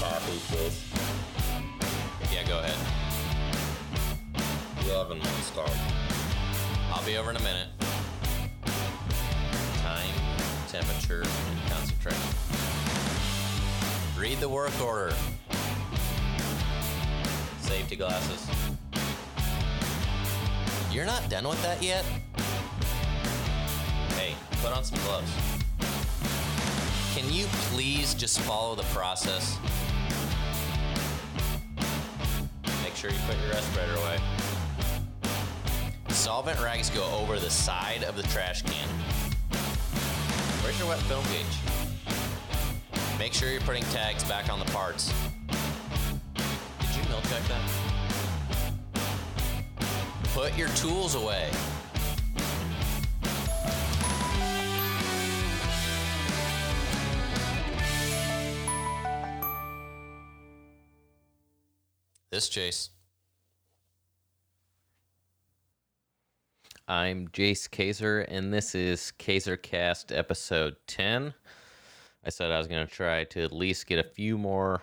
coffee, please? Yeah, go ahead. You haven't installed. I'll be over in a minute. Time, temperature, and concentration. Read the work order. Safety glasses. You're not done with that yet? Hey, put on some gloves. Can you please just follow the process? Make sure you put your respirator away. Solvent rags go over the side of the trash can. Where's your wet film gauge? Make sure you're putting tags back on the parts. Did you mil check that? Put your tools away. This Chase. I'm Jace Kaiser, and this is KaiserCast episode 10. I said I was going to try to at least get a few more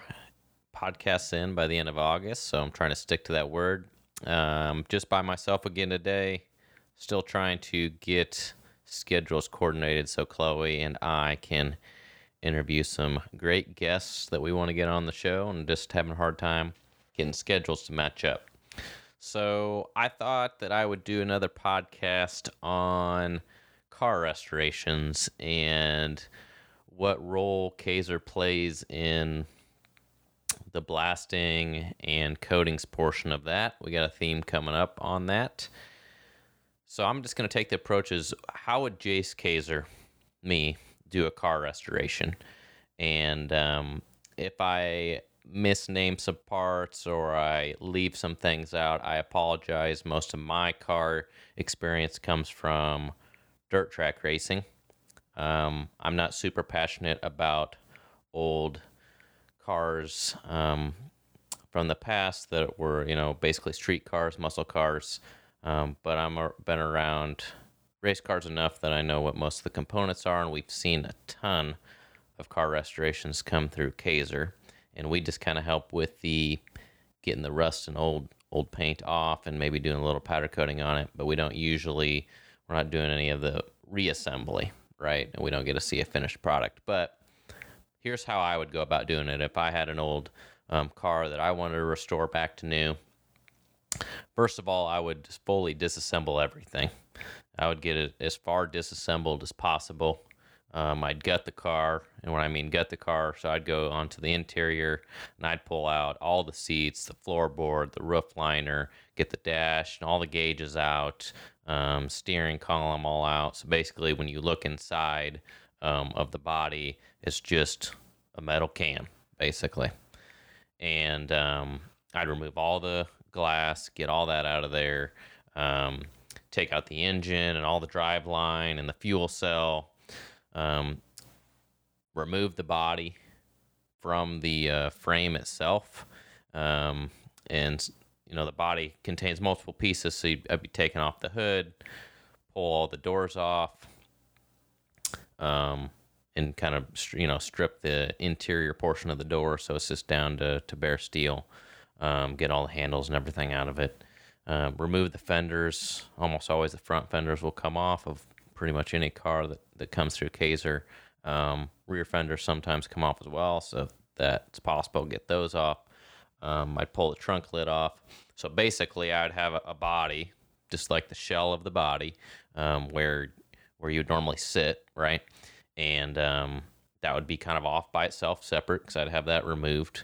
podcasts in by the end of August, so I'm trying to stick to that word. Um, just by myself again today, still trying to get schedules coordinated so Chloe and I can interview some great guests that we want to get on the show and just having a hard time getting schedules to match up. So I thought that I would do another podcast on car restorations and what role Kaiser plays in the blasting and coatings portion of that. We got a theme coming up on that. So I'm just going to take the approach as how would Jace Kaiser, me, do a car restoration? And um, if I misname some parts or I leave some things out, I apologize. Most of my car experience comes from dirt track racing. Um, I'm not super passionate about old cars um, from the past that were, you know, basically street cars, muscle cars. Um, but I'm been around race cars enough that I know what most of the components are, and we've seen a ton of car restorations come through Kaiser and we just kind of help with the getting the rust and old old paint off and maybe doing a little powder coating on it but we don't usually we're not doing any of the reassembly right? And we don't get to see a finished product. But here's how i would go about doing it. If i had an old um, car that i wanted to restore back to new first of all i would fully disassemble everything. I would get it as far disassembled as possible um, I'd gut the car, and when I mean gut the car, so I'd go onto the interior and I'd pull out all the seats, the floorboard, the roof liner, get the dash and all the gauges out, um, steering column all out. So basically, when you look inside um, of the body, it's just a metal can, basically. And um, I'd remove all the glass, get all that out of there, um, take out the engine and all the drive line and the fuel cell um, remove the body from the uh, frame itself. Um, and, you know, the body contains multiple pieces. So I'd be taking off the hood, pull all the doors off, um, and kind of, you know, strip the interior portion of the door. So it's just down to, to bare steel. Um, get all the handles and everything out of it. Uh, remove the fenders. Almost always the front fenders will come off of pretty much any car that, that comes through Kaiser. Um, rear fenders sometimes come off as well, so that it's possible get those off. Um, I'd pull the trunk lid off. So basically, I'd have a, a body, just like the shell of the body, um, where where you'd normally sit, right? And um, that would be kind of off by itself, separate, because I'd have that removed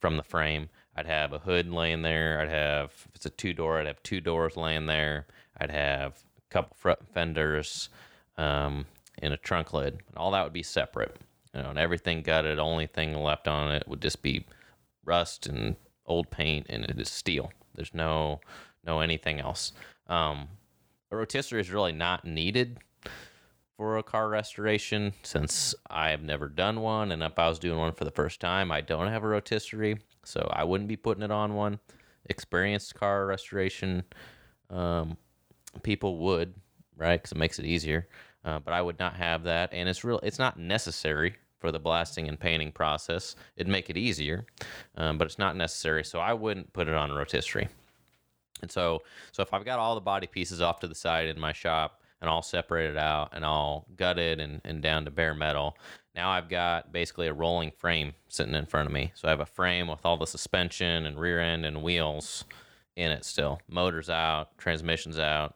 from the frame. I'd have a hood laying there. I'd have, if it's a two door, I'd have two doors laying there. I'd have couple front fenders, um, and a trunk lid. And all that would be separate. You know, and everything gutted. Only thing left on it would just be rust and old paint, and it is steel. There's no no anything else. Um, a rotisserie is really not needed for a car restoration since I have never done one, and if I was doing one for the first time, I don't have a rotisserie, so I wouldn't be putting it on one. Experienced car restoration um, people would, right? Because it makes it easier. Uh, but I would not have that, and it's real. It's not necessary for the blasting and painting process. It'd make it easier, um, but it's not necessary. So I wouldn't put it on a rotisserie. And so, so if I've got all the body pieces off to the side in my shop and all separated out and all gutted and, and down to bare metal, now I've got basically a rolling frame sitting in front of me. So I have a frame with all the suspension and rear end and wheels in it still. Motors out, transmissions out,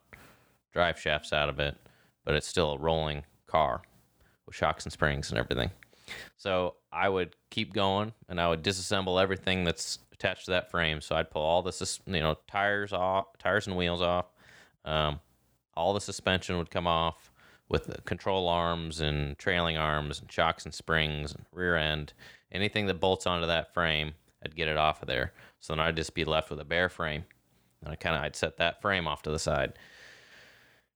drive shafts out of it, but it's still a rolling car with shocks and springs and everything. So I would keep going and I would disassemble everything that's attached to that frame. So I'd pull all the you know tires off, tires and wheels off. Um, all the suspension would come off with the control arms and trailing arms and shocks and springs and rear end. Anything that bolts onto that frame, I'd get it off of there. So then I'd just be left with a bare frame. And I kind of I'd set that frame off to the side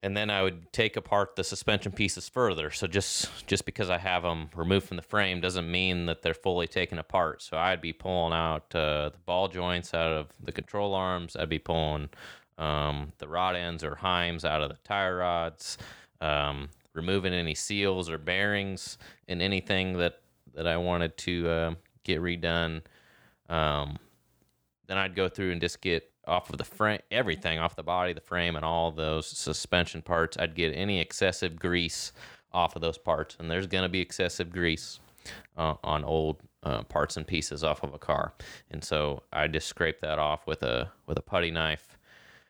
and then I would take apart the suspension pieces further. So just just because I have them removed from the frame doesn't mean that they're fully taken apart. So I'd be pulling out uh, the ball joints out of the control arms. I'd be pulling um, the rod ends or heims out of the tire rods, um, removing any seals or bearings and anything that that I wanted to uh, get redone. Um, then I'd go through and just get off of the frame, everything off the body, the frame, and all those suspension parts. I'd get any excessive grease off of those parts, and there's gonna be excessive grease uh, on old uh, parts and pieces off of a car, and so I just scrape that off with a with a putty knife.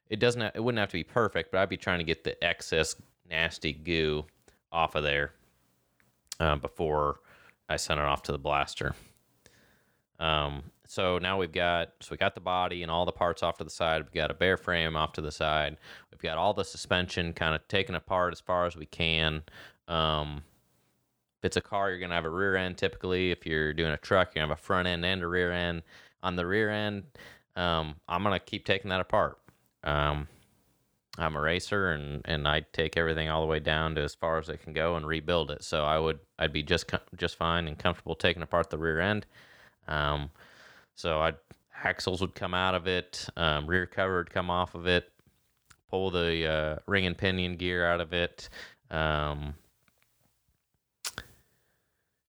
It doesn't. Have, it wouldn't have to be perfect, but I'd be trying to get the excess nasty goo off of there uh, before I send it off to the blaster. Um, so now we've got so we got the body and all the parts off to the side. We've got a bare frame off to the side. We've got all the suspension kind of taken apart as far as we can. Um, if it's a car, you're gonna have a rear end typically. If you're doing a truck, you're gonna have a front end and a rear end. On the rear end, um, I'm gonna keep taking that apart. Um, I'm a racer and and I take everything all the way down to as far as it can go and rebuild it. So I would I'd be just just fine and comfortable taking apart the rear end. Um, so I axles would come out of it, um, rear cover would come off of it, pull the uh, ring and pinion gear out of it, um,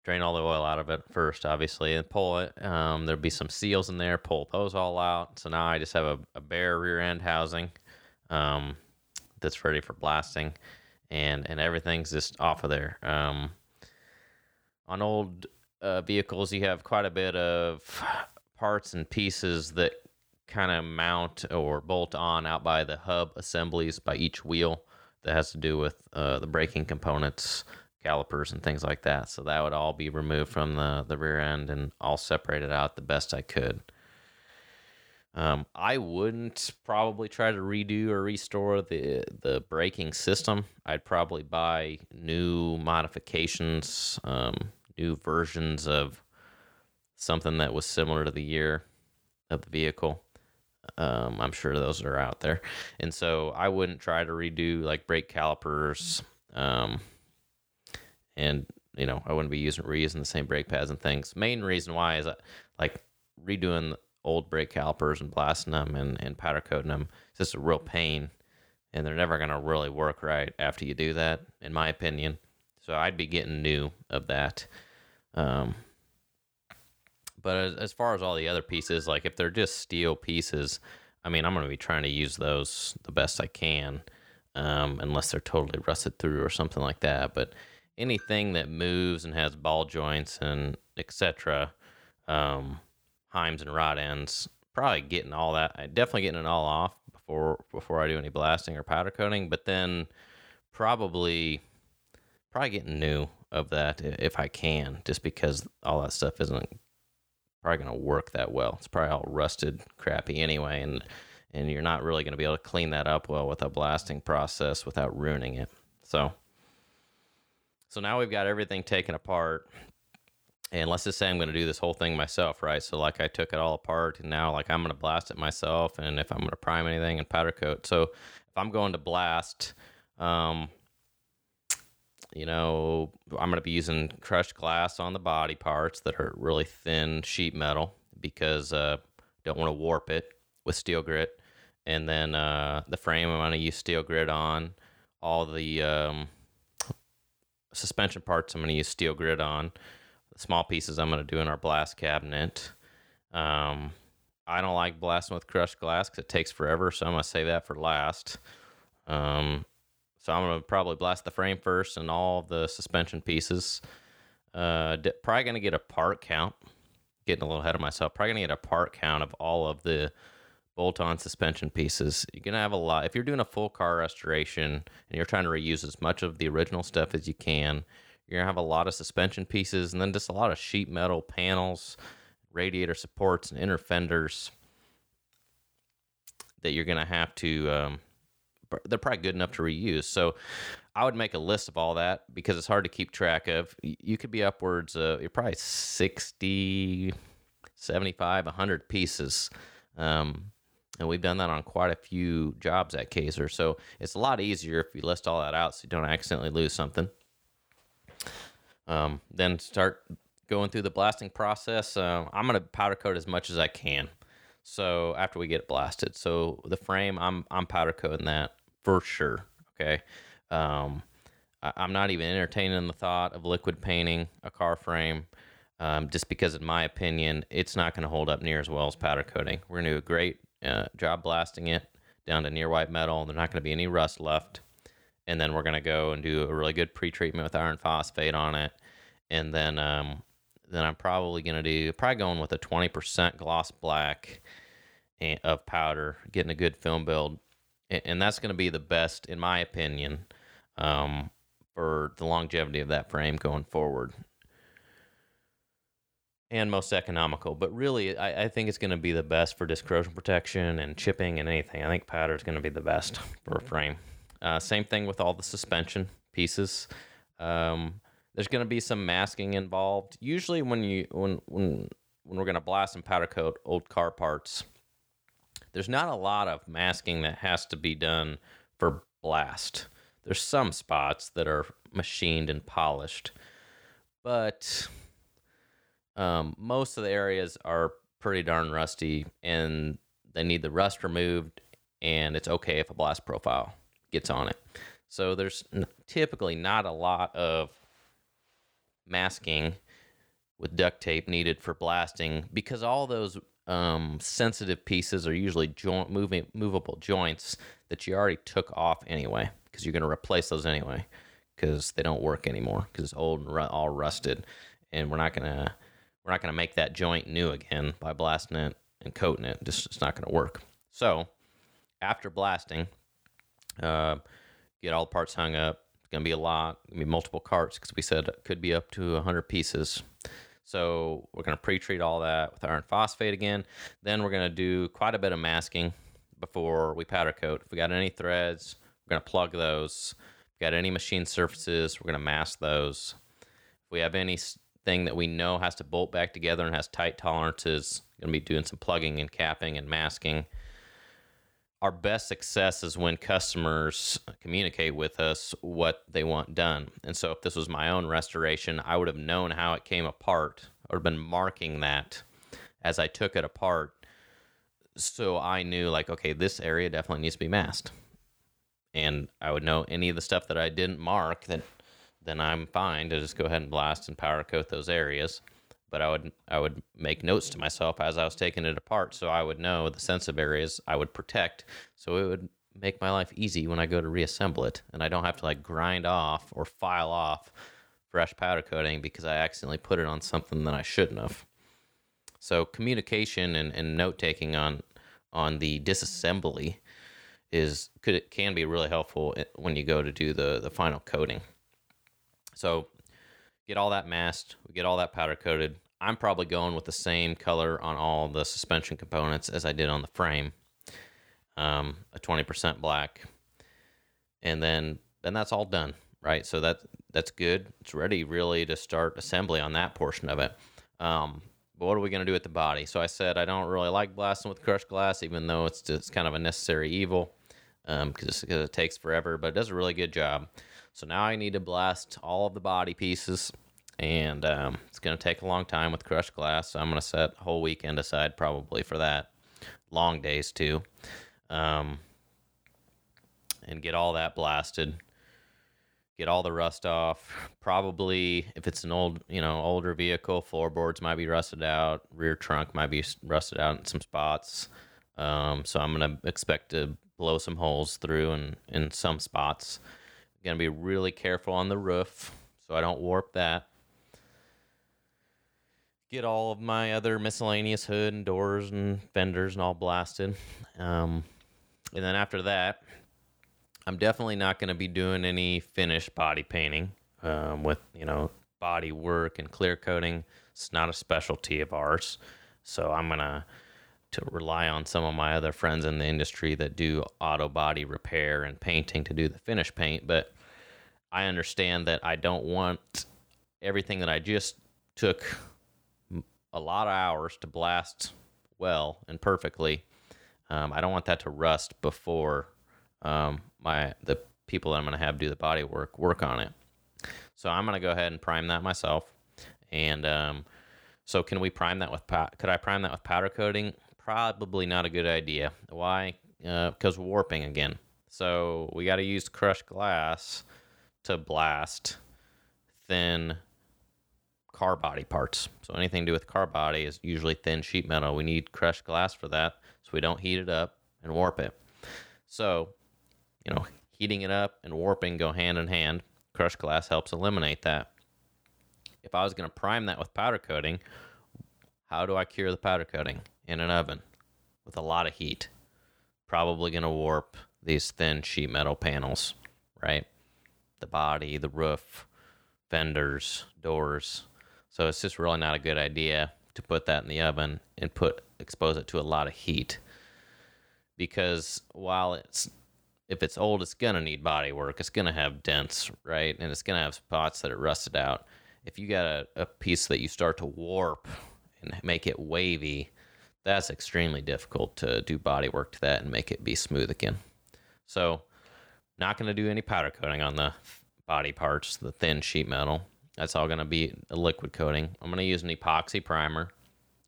drain all the oil out of it first, obviously, and pull it. Um, there'd be some seals in there, pull those all out. So now I just have a, a bare rear end housing um, that's ready for blasting, and and everything's just off of there. Um, on old uh, vehicles, you have quite a bit of parts and pieces that kind of mount or bolt on out by the hub assemblies by each wheel that has to do with uh, the braking components, calipers, and things like that. So that would all be removed from the, the rear end and all separated out the best I could. Um, I wouldn't probably try to redo or restore the the braking system. I'd probably buy new modifications, um, new versions of something that was similar to the year of the vehicle. Um, I'm sure those are out there. And so I wouldn't try to redo like brake calipers. Um, and, you know, I wouldn't be using reusing the same brake pads and things. Main reason why is like redoing old brake calipers and blasting them and, and powder coating them. It's just a real pain. And they're never going to really work right after you do that, in my opinion. So I'd be getting new of that. Um, but as, as far as all the other pieces, like if they're just steel pieces, I mean, I'm going to be trying to use those the best I can, um, unless they're totally rusted through or something like that. But anything that moves and has ball joints and etc., um, heims and rod ends, probably getting all that. Definitely getting it all off before before I do any blasting or powder coating. But then probably probably getting new of that if I can, just because all that stuff isn't probably going to work that well. It's probably all rusted, crappy anyway, and and you're not really going to be able to clean that up well with a blasting process without ruining it. So so now we've got everything taken apart. And let's just say I'm going to do this whole thing myself, right? So like I took it all apart and now like I'm going to blast it myself and if I'm going to prime anything and powder coat. So if I'm going to blast um you know, I'm going to be using crushed glass on the body parts that are really thin sheet metal because uh, don't want to warp it with steel grit. And then uh, the frame I'm going to use steel grit on. All the um, suspension parts I'm going to use steel grit on. The small pieces I'm going to do in our blast cabinet. Um, I don't like blasting with crushed glass because it takes forever, so I'm going to save that for last. Um, so I'm to probably blast the frame first and all the suspension pieces. Uh, probably to get a part count. Getting a little ahead of myself. Probably to get a part count of all of the bolt-on suspension pieces. You're gonna have a lot. If you're doing a full car restoration and you're trying to reuse as much of the original stuff as you can, you're gonna have a lot of suspension pieces and then just a lot of sheet metal panels, radiator supports, and inner fenders that you're gonna have to. Um, they're probably good enough to reuse. So I would make a list of all that because it's hard to keep track of. You could be upwards of you're probably 60, 75, 100 pieces. Um, and we've done that on quite a few jobs at Kaiser. So it's a lot easier if you list all that out so you don't accidentally lose something. Um, then start going through the blasting process. Uh, I'm going to powder coat as much as I can. So after we get it blasted, so the frame, I'm I'm powder coating that for sure. Okay, um, I, am not even entertaining the thought of liquid painting a car frame, um, just because, in my opinion, it's not going to hold up near as well as powder coating. We're going to do a great uh, job blasting it down to near white metal. There's not going to be any rust left. And then we're going to go and do a really good pre-treatment with iron phosphate on it. And then um, then I'm probably going to do probably going with a 20% gloss black of powder, getting a good film build. And that's going to be the best, in my opinion, um, for the longevity of that frame going forward and most economical. But really, I, I think it's going to be the best for disc corrosion protection and chipping and anything. I think powder is going to be the best for a frame. Uh, same thing with all the suspension pieces. Um, there's going to be some masking involved. Usually, when you when when when we're going to blast and powder coat old car parts, there's not a lot of masking that has to be done for blast. There's some spots that are machined and polished, but um, most of the areas are pretty darn rusty and they need the rust removed and it's okay if a blast profile gets on it so there's typically not a lot of masking with duct tape needed for blasting because all those um, sensitive pieces are usually joint moving movable joints that you already took off anyway because you're going to replace those anyway because they don't work anymore because it's old and ru- all rusted and we're not going to we're not going to make that joint new again by blasting it and coating it. Just it's not going to work. So after blasting, uh, get all the parts hung up. It's going to be a lot. Going to be multiple carts because we said it could be up to 100 pieces. So we're going to pre-treat all that with iron phosphate again. Then we're going to do quite a bit of masking before we powder coat. If we got any threads, we're going to plug those. If we got any machine surfaces, we're going to mask those. If we have anything that we know has to bolt back together and has tight tolerances. Going to be doing some plugging and capping and masking. Our best success is when customers communicate with us what they want done. And so, if this was my own restoration, I would have known how it came apart or been marking that as I took it apart. So I knew, like, okay, this area definitely needs to be masked. And I would know any of the stuff that I didn't mark that then I'm fine to just go ahead and blast and power coat those areas. But I would I would make notes to myself as I was taking it apart, so I would know the sensitive areas I would protect, so it would make my life easy when I go to reassemble it, and I don't have to like grind off or file off fresh powder coating because I accidentally put it on something that I shouldn't have. So communication and, and note taking on on the disassembly is could it can be really helpful eh, when you go to do the the final coating. So get all that masked, we get all that powder coated. I'm probably going with the same color on all the suspension components as I did on the frame, um, a 20% black, and then then that's all done, right? So that that's good. It's ready really to start assembly on that portion of it. Um, but what are we going to do with the body? So I said I don't really like blasting with crushed glass, even though it's just kind of a necessary evil because um, it takes forever, but it does a really good job. So now I need to blast all of the body pieces, and um, it's going to take a long time with crushed glass. So I'm going to set a whole weekend aside probably for that. Long days too, um, and get all that blasted. get all the rust off. Probably, if it's an old, you know, older vehicle, floorboards might be rusted out, rear trunk might be rusted out in some spots. Um, so I'm gonna expect to blow some holes through and in some spots. Gonna be really careful on the roof so I don't warp that. Get all of my other miscellaneous hood and doors and fenders and all blasted. Um, and then after that, I'm definitely not going to be doing any finished body painting um, with, you know, body work and clear coating. It's not a specialty of ours. So I'm going to to rely on some of my other friends in the industry that do auto body repair and painting to do the finish paint, but I understand that I don't want everything that I just took a lot of hours to blast well and perfectly. Um, I don't want that to rust before um, my the people that I'm going to have do the body work work on it. So I'm going to go ahead and prime that myself. And um, so can we prime that with could I prime that with powder coating? Probably not a good idea. Why? Uh, because warping again. So we got to use crushed glass to blast thin car body parts. So anything to do with car body is usually thin sheet metal. We need crushed glass for that so we don't heat it up and warp it. So, you know, heating it up and warping go hand in hand. Crushed glass helps eliminate that. If I was going to prime that with powder coating, how do I cure the powder coating? In an oven with a lot of heat. Probably going to warp these thin sheet metal panels, right? the body, the roof, fenders, doors. So it's just really not a good idea to put that in the oven and put expose it to a lot of heat. Because while it's if it's old, it's gonna need body work. It's gonna have dents, right? And it's gonna have spots that are rusted out. If you got a, a piece that you start to warp and make it wavy, that's extremely difficult to do body work to that and make it be smooth again. So not going to do any powder coating on the body parts, the thin sheet metal. That's all going to be a liquid coating. I'm going to use an epoxy primer,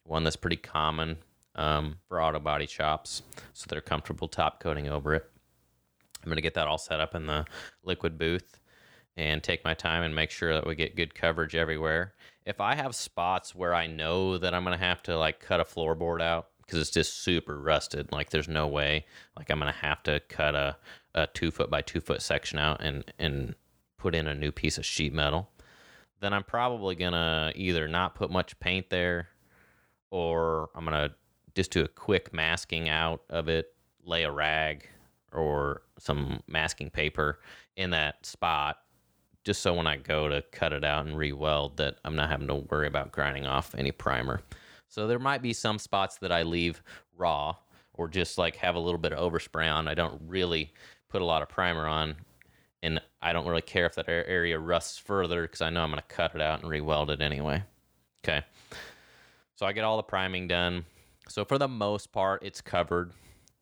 one that's pretty common um, for auto body shops, so they're comfortable top coating over it. I'm going to get that all set up in the liquid booth and take my time and make sure that we get good coverage everywhere. If I have spots where I know that I'm to have to like cut a floorboard out because it's just super rusted, like there's no way, like I'm to have to cut a, a two foot by two foot section out and, and put in a new piece of sheet metal, then I'm probably to either not put much paint there or I'm to just do a quick masking out of it, lay a rag or some masking paper in that spot just so when I go to cut it out and re-weld that I'm not having to worry about grinding off any primer. So there might be some spots that I leave raw or just like have a little bit of overspray on. I don't really put a lot of primer on and I don't really care if that area rusts further because I know I'm going to cut it out and re-weld it anyway. Okay. So I get all the priming done. So for the most part, it's covered,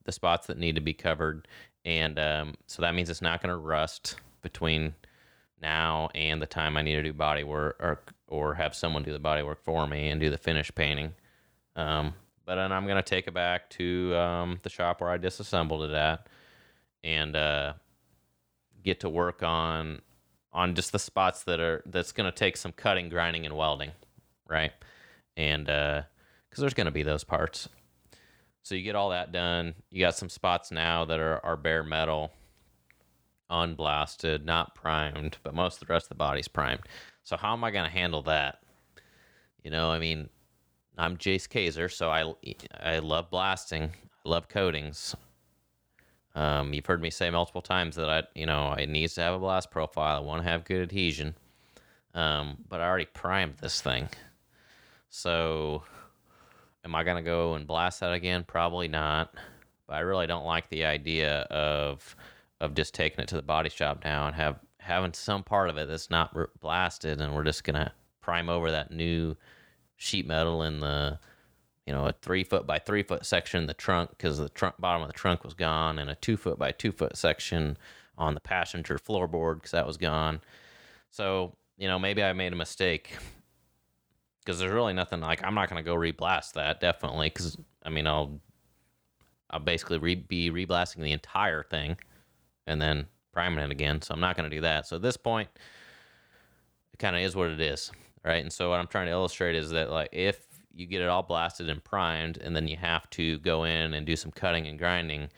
the spots that need to be covered. And um, so that means it's not going to rust between now and the time I need to do body work or or have someone do the body work for me and do the finish painting. Um, but then I'm gonna take it back to um, the shop where I disassembled it at and uh, get to work on on just the spots that are that's gonna take some cutting, grinding, and welding, right? And because there's gonna be those parts. So you get all that done. You got some spots now that are, are bare metal unblasted, not primed, but most of the rest of the body's primed. So how am I going to handle that? You know, I mean, I'm Jace Kaiser, so I I love blasting, I love coatings. Um, you've heard me say multiple times that I, you know, it needs to have a blast profile. I want to have good adhesion. Um, but I already primed this thing. So am I going to go and blast that again? Probably not. But I really don't like the idea of of just taking it to the body shop now and have having some part of it that's not blasted and we're just gonna prime over that new sheet metal in the you know a three foot by three foot section in the trunk because the trunk bottom of the trunk was gone and a two foot by two foot section on the passenger floorboard because that was gone. So you know maybe i made a mistake because there's really nothing like i'm not to go reblast that definitely because i mean i'll i'll basically re- be reblasting the entire thing and then priming it again. So I'm not going to do that. So at this point, it kind of is what it is, right? And so what I'm trying to illustrate is that like if you get it all blasted and primed, and then you have to go in and do some cutting and grinding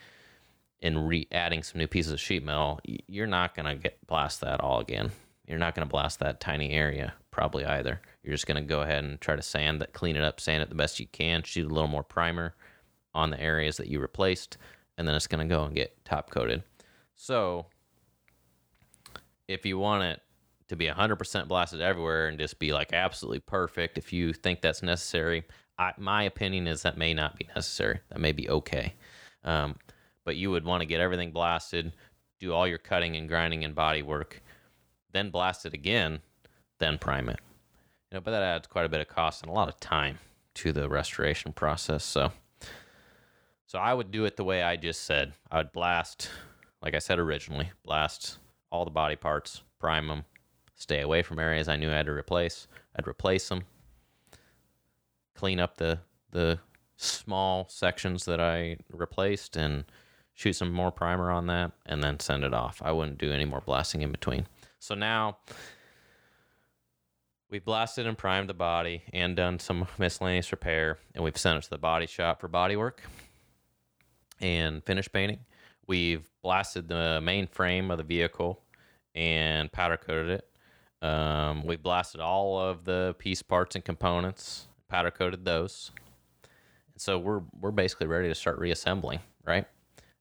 and re adding some new pieces of sheet metal, you're not going to get blast that all again. You're not going to blast that tiny area probably either. You're just going to go ahead and try to sand that, clean it up, sand it the best you can, shoot a little more primer on the areas that you replaced, and then it's going to go and get top coated. So if you want it to be 100% blasted everywhere and just be like absolutely perfect, if you think that's necessary, I, my opinion is that may not be necessary. That may be okay. Um, but you would want to get everything blasted, do all your cutting and grinding and body work, then blast it again, then prime it. You know, but that adds quite a bit of cost and a lot of time to the restoration process. So, so I would do it the way I just said. I would blast, like I said originally, blast all the body parts, prime them, stay away from areas I knew I had to replace. I'd replace them, clean up the the small sections that I replaced, and shoot some more primer on that, and then send it off. I wouldn't do any more blasting in between. So now we've blasted and primed the body and done some miscellaneous repair, and we've sent it to the body shop for body work and finish painting. We've blasted the main frame of the vehicle and powder coated it. Um, we blasted all of the piece parts and components, powder coated those. And so we're we're basically ready to start reassembling, right?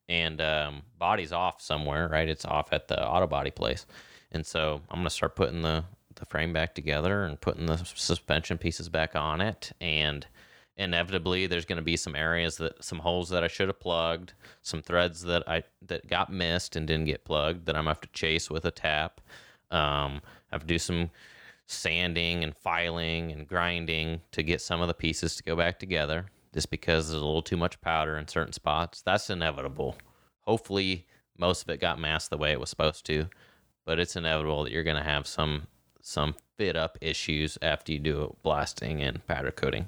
And um, body's off somewhere, right? It's off at the auto body place, and so I'm gonna start putting the the frame back together and putting the suspension pieces back on it, and inevitably there's going to be some areas that some holes that I should have plugged, some threads that I that got missed and didn't get plugged that I'm gonna have to chase with a tap. Um, I have to do some sanding and filing and grinding to get some of the pieces to go back together. Just because there's a little too much powder in certain spots, that's inevitable. Hopefully, most of it got masked the way it was supposed to, but it's inevitable that you're going to have some some fit up issues after you do blasting and powder coating.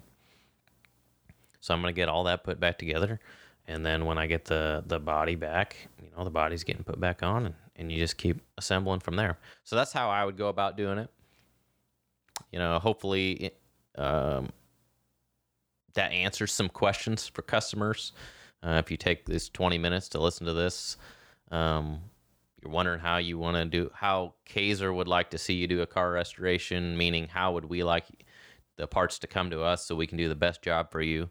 So I'm gonna get all that put back together, and then when I get the the body back, you know, the body's getting put back on, and, and you just keep assembling from there. So that's how I would go about doing it. You know, hopefully, um, that answers some questions for customers. Uh, if you take this 20 minutes to listen to this, um, you're wondering how you want to do, how Kaiser would like to see you do a car restoration, meaning how would we like the parts to come to us so we can do the best job for you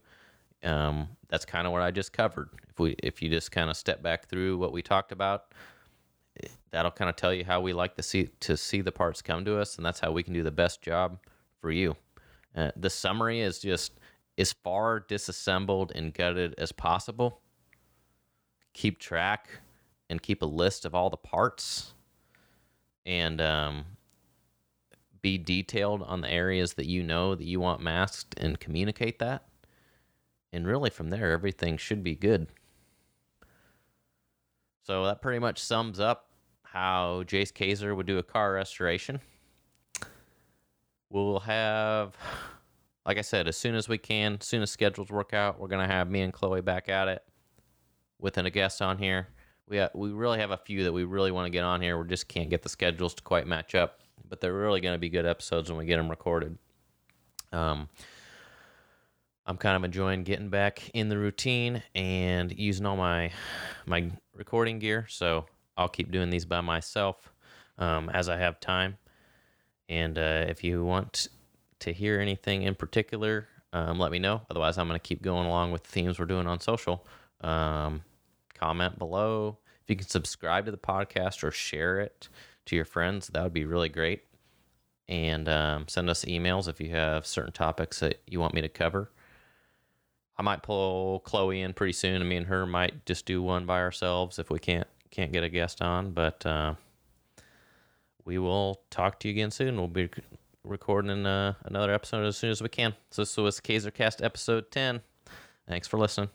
um, that's kind of what I just covered. If we if you just kind of step back through what we talked about, that'll kind of tell you how we like to see to see the parts come to us, and that's how we can do the best job for you. Uh, the summary is just as far disassembled and gutted as possible. Keep track and keep a list of all the parts, and um, be detailed on the areas that you know that you want masked, and communicate that and really, from there, everything should be good. So that pretty much sums up how Jace Kaiser would do a car restoration. We'll have, like I said, as soon as we can, as soon as schedules work out, we're gonna have me and Chloe back at it with a guest on here. We have, we really have a few that we really want to get on here. We just can't get the schedules to quite match up, but they're really going to be good episodes when we get them recorded. Um, I'm kind of enjoying getting back in the routine and using all my my recording gear. So I'll keep doing these by myself um, as I have time. And uh, if you want to hear anything in particular, um, let me know. Otherwise, I'm going to keep going along with the themes we're doing on social. Um, comment below. If you can subscribe to the podcast or share it to your friends, that would be really great. And um, send us emails if you have certain topics that you want me to cover. I might pull Chloe in pretty soon, me and her might just do one by ourselves if we can't can't get a guest on. But uh, we will talk to you again soon. We'll be recording uh, another episode as soon as we can. So this was Kaiser Cast episode ten. Thanks for listening.